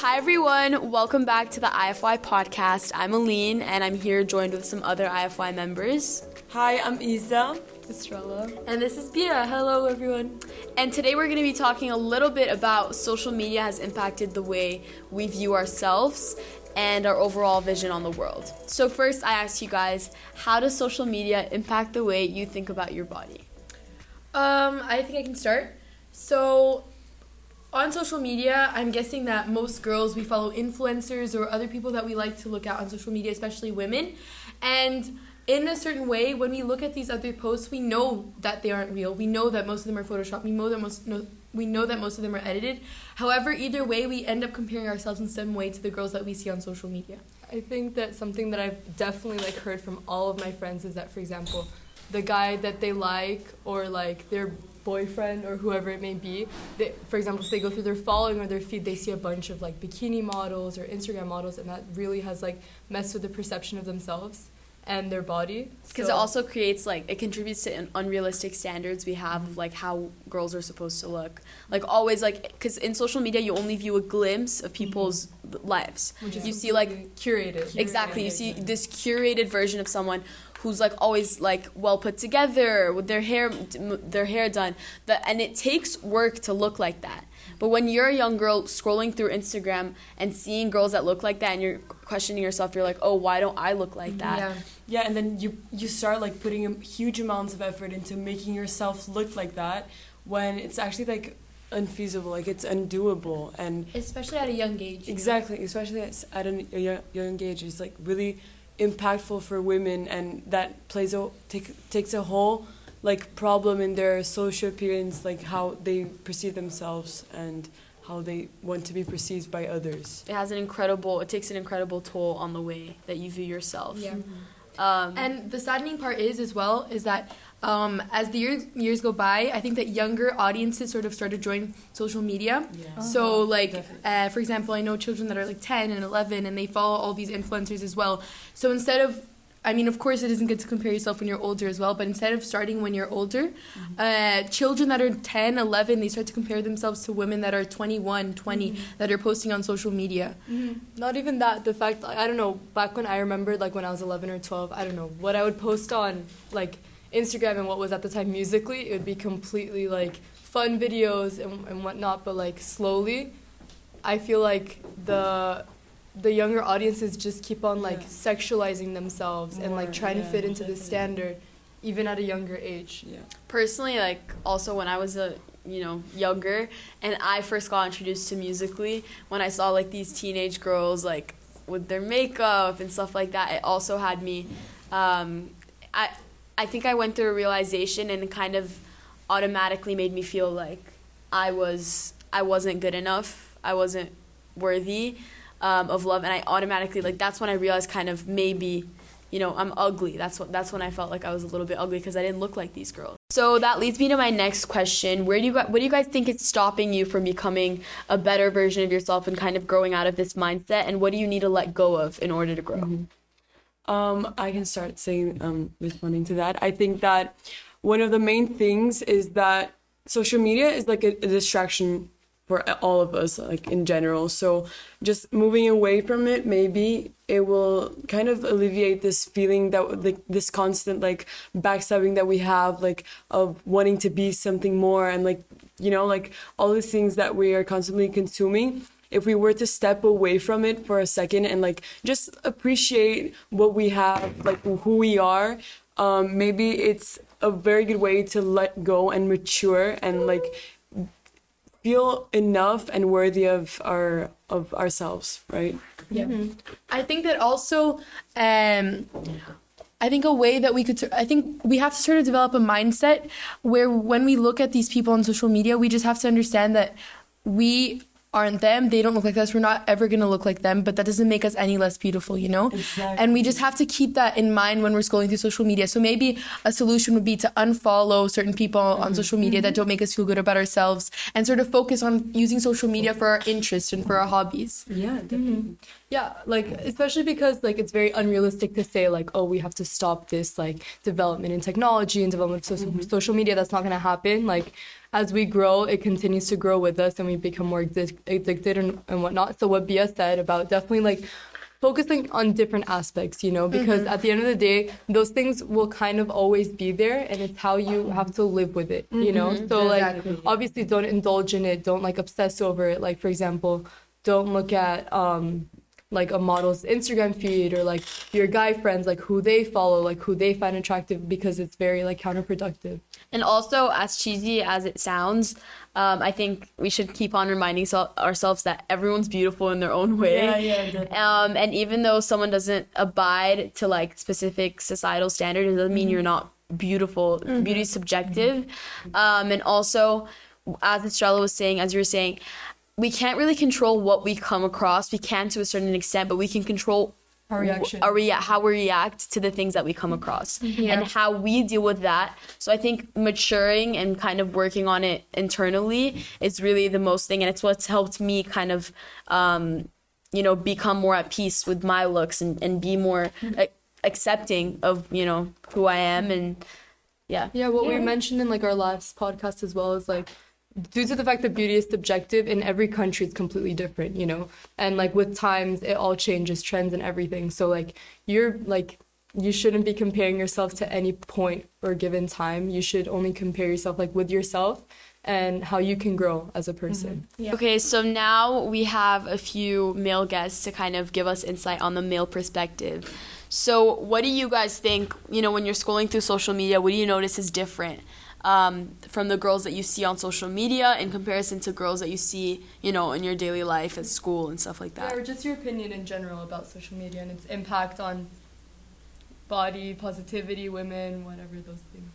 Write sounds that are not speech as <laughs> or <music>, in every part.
Hi, everyone. Welcome back to the IFY podcast. I'm Aline, and I'm here joined with some other IFY members. Hi, I'm Isa. Estrella. And this is Bia. Hello, everyone. And today we're going to be talking a little bit about social media has impacted the way we view ourselves and our overall vision on the world. So, first, I ask you guys how does social media impact the way you think about your body? Um, I think I can start. So, on social media, I'm guessing that most girls we follow influencers or other people that we like to look at on social media, especially women. And in a certain way, when we look at these other posts, we know that they aren't real. We know that most of them are photoshopped. We know that most no, we know that most of them are edited. However, either way, we end up comparing ourselves in some way to the girls that we see on social media. I think that something that I've definitely like heard from all of my friends is that, for example, the guy that they like or like their boyfriend or whoever it may be, they, for example, if they go through their following or their feed, they see a bunch of like bikini models or Instagram models, and that really has like messed with the perception of themselves and their body. Because So- it also creates like it contributes to an unrealistic standards we have of mm-hmm. like how girls are supposed to look. Like always like because in social media you only view a glimpse of mm-hmm. people's lives. which is you see like curated. Exactly. You see this curated version of someone who's like always like well put together with their hair their hair done. That and it takes work to look like that. But when you're a young girl scrolling through Instagram and seeing girls that look like that and you're questioning yourself, you're like, "Oh, why don't I look like that?" Yeah. Yeah, and then you you start like putting huge amounts of effort into making yourself look like that when it's actually like unfeasible, like it's undoable, and Especially at a young age. exactly, especially at, a young, young age, it's like really impactful for women, and that plays a take, takes a whole like problem in their social appearance, like how they perceive themselves and how they want to be perceived by others. It has an incredible it takes an incredible toll on the way that you view yourself. Yeah. Um, And the saddening part is, as well, is that um, as the years years go by, I think that younger audiences sort of start to join social media. Yeah. So, like, uh, for example, I know children that are like 10 and 11 and they follow all these influencers as well. So, instead of, I mean, of course, it isn't good to compare yourself when you're older as well, but instead of starting when you're older, mm-hmm. uh, children that are 10, 11, they start to compare themselves to women that are 21, 20 mm-hmm. that are posting on social media. Mm-hmm. Not even that. The fact, I don't know. Back when I remembered, like when I was eleven or twelve, I don't know what I would post on like Instagram and what was at the time Musical.ly. It would be completely like fun videos and, and whatnot. But like slowly, I feel like the the younger audiences just keep on like Yeah. sexualizing themselves and like More, trying to fit into the definitely. standard, even at a younger age. Yeah. personally like also when i was a you know younger and i first got introduced to Musical.ly when i saw like these teenage girls like with their makeup and stuff like that it also had me um, i i think i went through a realization and it kind of automatically made me feel like i was i wasn't good enough i wasn't worthy um, of love and i automatically like that's when i realized kind of maybe you know i'm ugly. That's what that's when i felt like i was a little bit ugly because i didn't look like these girls. So that leads me to my next question. Where do you what do you guys think is stopping you from becoming a better version of yourself and kind of growing out of this mindset? And what do you need to let go of in order to grow? Um, I can start saying, um, responding to that. I think that one of the main things is that social media is like a, a distraction for all of us, like in general. So just moving away from it, maybe it will kind of alleviate this feeling that like this constant like backstabbing that we have, like of wanting to be something more and like you know like all the things that we are constantly consuming if we were to step away from it for a second and like just appreciate what we have like who we are um, maybe it's a very good way to let go and mature and like feel enough and worthy of our of ourselves right Yeah. I think that also, um, I think a way that we could, I think we have to sort of develop a mindset where when we look at these people on social media, we just have to understand that we aren't them. They don't look like us. We're not ever going to look like them, but that doesn't make us any less beautiful, you know? Exactly. And we just have to keep that in mind when we're scrolling through social media. So maybe a solution would be to unfollow certain people on mm-hmm. social media that mm-hmm. don't make us feel good about ourselves and sort of focus on using social media for our interests and for our hobbies. yeah mm-hmm. definitely. Yeah, like especially because like it's very unrealistic to say like oh we have to stop this like development in technology and development of social, social media that's not going to happen like as we grow, it continues to grow with us and we become more addicted and, and whatnot. So what Bia said about definitely like focusing on different aspects, you know, because at the end of the day, those things will kind of always be there and it's how you have to live with it, you know? So like obviously don't indulge in it, don't like obsess over it. Like for example, don't look at um like a model's Instagram feed or like your guy friends, like who they follow, like who they find attractive because it's very like counterproductive. And also, as cheesy as it sounds, um, I think we should keep on reminding so- ourselves that everyone's beautiful in their own way. Yeah, Um, and even though someone doesn't abide to like specific societal standards, it doesn't mean you're not beautiful. Beauty is subjective. Um, and also, as Estrella was saying, as you were saying, we can't really control what we come across. We can to a certain extent, but we can control Our reaction. our rea- how we react to the things that we come across and how we deal with that. So I think maturing and kind of working on it internally is really the most thing, and it's what's helped me kind of, um, you know, become more at peace with my looks and, and be more a- accepting of you know who I am and yeah. Yeah, what we mentioned in like our last podcast as well is like due to the fact that beauty is subjective in every country it's completely different, you know. And like with times it all changes, trends and everything. So like you're like you shouldn't be comparing yourself to any point or given time. You should only compare yourself like with yourself and how you can grow as a person. Mm-hmm. Yeah. Okay, so now we have a few male guests to kind of give us insight on the male perspective. So, what do you guys think? You know, when you're scrolling through social media, what do you notice is different um, from the girls that you see on social media in comparison to girls that you see, you know, in your daily life at school and stuff like that. Yeah, that? or just your opinion in general about social media and its impact on body, positivity, women, whatever those things.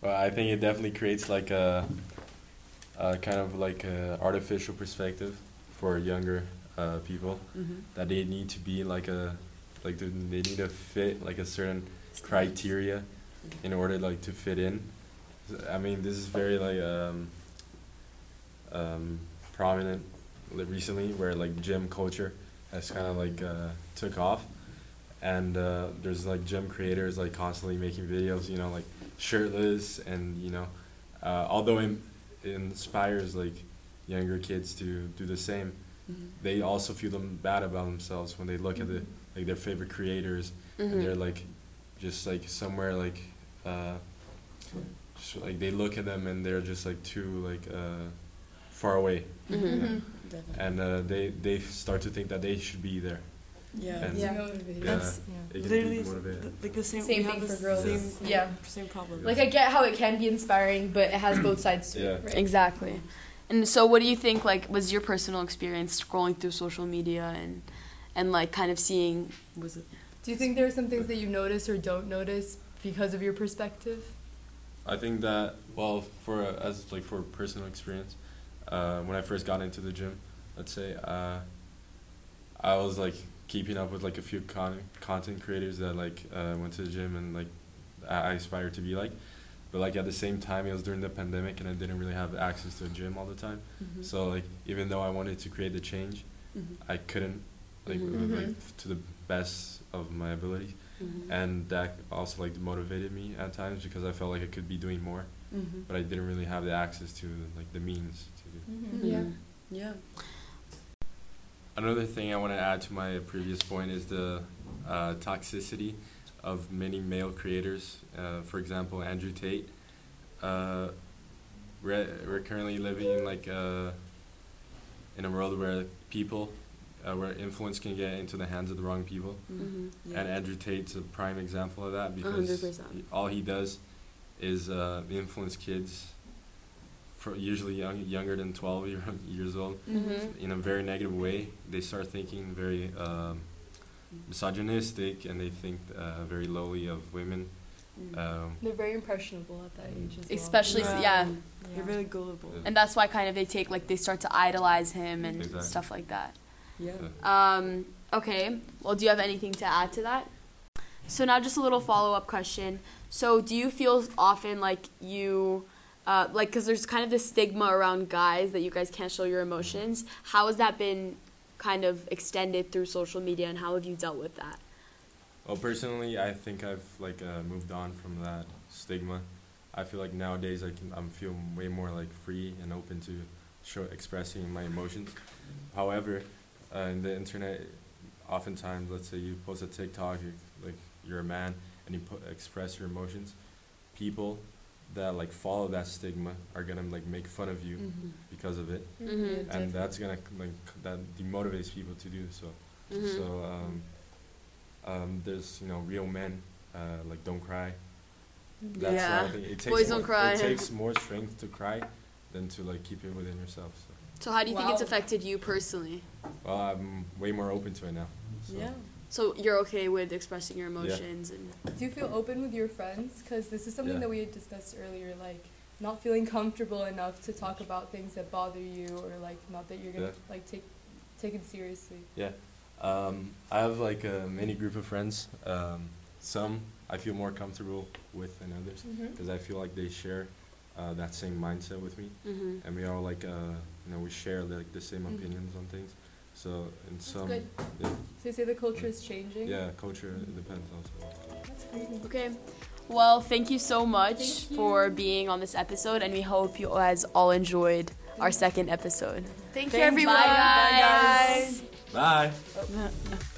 Well, I think it definitely creates like a, a kind of like a artificial perspective for younger uh, people that they need to be like a like they they need to fit like a certain criteria in order like to fit in. I mean, this is very like um, um, prominent recently where like gym culture has kind of like uh, took off, and uh, there's like gym creators like constantly making videos, you know, like shirtless and you know, uh, although it, it inspires like younger kids to do the same, they also feel them bad about themselves when they look at the like their favorite creators and they're like just like somewhere like uh just, like they look at them and they're just like too like uh far away Mm-hmm. and uh, they they start to think that they should be there Yeah. And- Yeah. Yeah. That's- yeah. Literally, be motivated. th- like the same. Same we have thing the for girls. Same, Yeah. Same problem. Like I get how it can be inspiring, but it has both sides to Yeah. it. Right? Exactly. And so, what do you think? Like, was your personal experience scrolling through social media and and like kind of seeing? was it? Do you think there are some things that you notice or don't notice because of your perspective? I think that well, for uh, as like for personal experience, uh, when I first got into the gym, let's say, uh, I was like keeping up with like a few con- content creators that like uh, went to the gym and like I I aspired to be like, but like at the same time it was during the pandemic and I didn't really have access to a gym all the time. Mm-hmm. So like even though I wanted to create the change, I couldn't like Mhm. like to the best of my ability, Mm-hmm. and that also like motivated me at times because I felt like I could be doing more Mm-hmm. but I didn't really have the access to like the means to do. Mm-hmm. Yeah. Yeah. Another thing I want to add to my previous point is the uh, toxicity of many male creators. Uh, for example, Andrew Tate. Uh, we're, we're currently living in like uh, in a world where people, uh, where influence can get into the hands of the wrong people. Mm-hmm. And Andrew Tate's a prime example of that because 100%. he- all he does is uh, influence kids, for usually young, younger than 12 year, <laughs> years old, Mm-hmm. in a very negative way. They start thinking very um, misogynistic and they think uh, very lowly of women. Um, They're very impressionable at that age as well. Especially, Yeah. yeah. You're really gullible. And that's why kind of they take like they start to idolize him and Exactly. stuff like that. Yeah. Um, okay. Well, do you have anything to add to that? So now just a little follow up question. So do you feel often like you, uh, like, because there's kind of this stigma around guys that you guys can't show your emotions. How has that been kind of extended through social media, and how have you dealt with that? well, personally, I think I've like uh, moved on from that stigma I feel like nowadays I can I'm feel way more like free and open to show expressing my emotions. However, uh, in the internet, oftentimes, let's say you post a TikTok, you, like you're a man and you put, express your emotions, people that like follow that stigma are gonna like make fun of you Mm-hmm. because of it, Mhm. And definitely. that's gonna like that demotivates people to do so. Mhm. So um, um, there's you know real men uh, like don't cry. That's Yeah. thing. It takes Boys more, don't cry. It takes <laughs> more strength to cry than to like keep it within yourself. So So how do you think it's affected you personally? well, I'm way more open to it now. So. So you're okay with expressing your emotions and Do you feel open with your friends? Because this is something Yeah. that we had discussed earlier, like not feeling comfortable enough to talk about things that bother you, or like not that you're gonna Yeah. like take take it seriously. Yeah. Um, I have like a mini group of friends. Um, some I feel more comfortable with than others Mm-hmm. because I feel like they share uh, that same mindset with me, mm-hmm. and we are like uh, you know we share like the same Mhm. opinions on things. So in That's some good. yeah, So you say the culture is changing. yeah culture it depends also. That's great. Okay. Well, thank you so much you. for being on this episode, and we hope you guys all enjoyed our second episode. Thank Thanks, bye, guys. Bye. <laughs>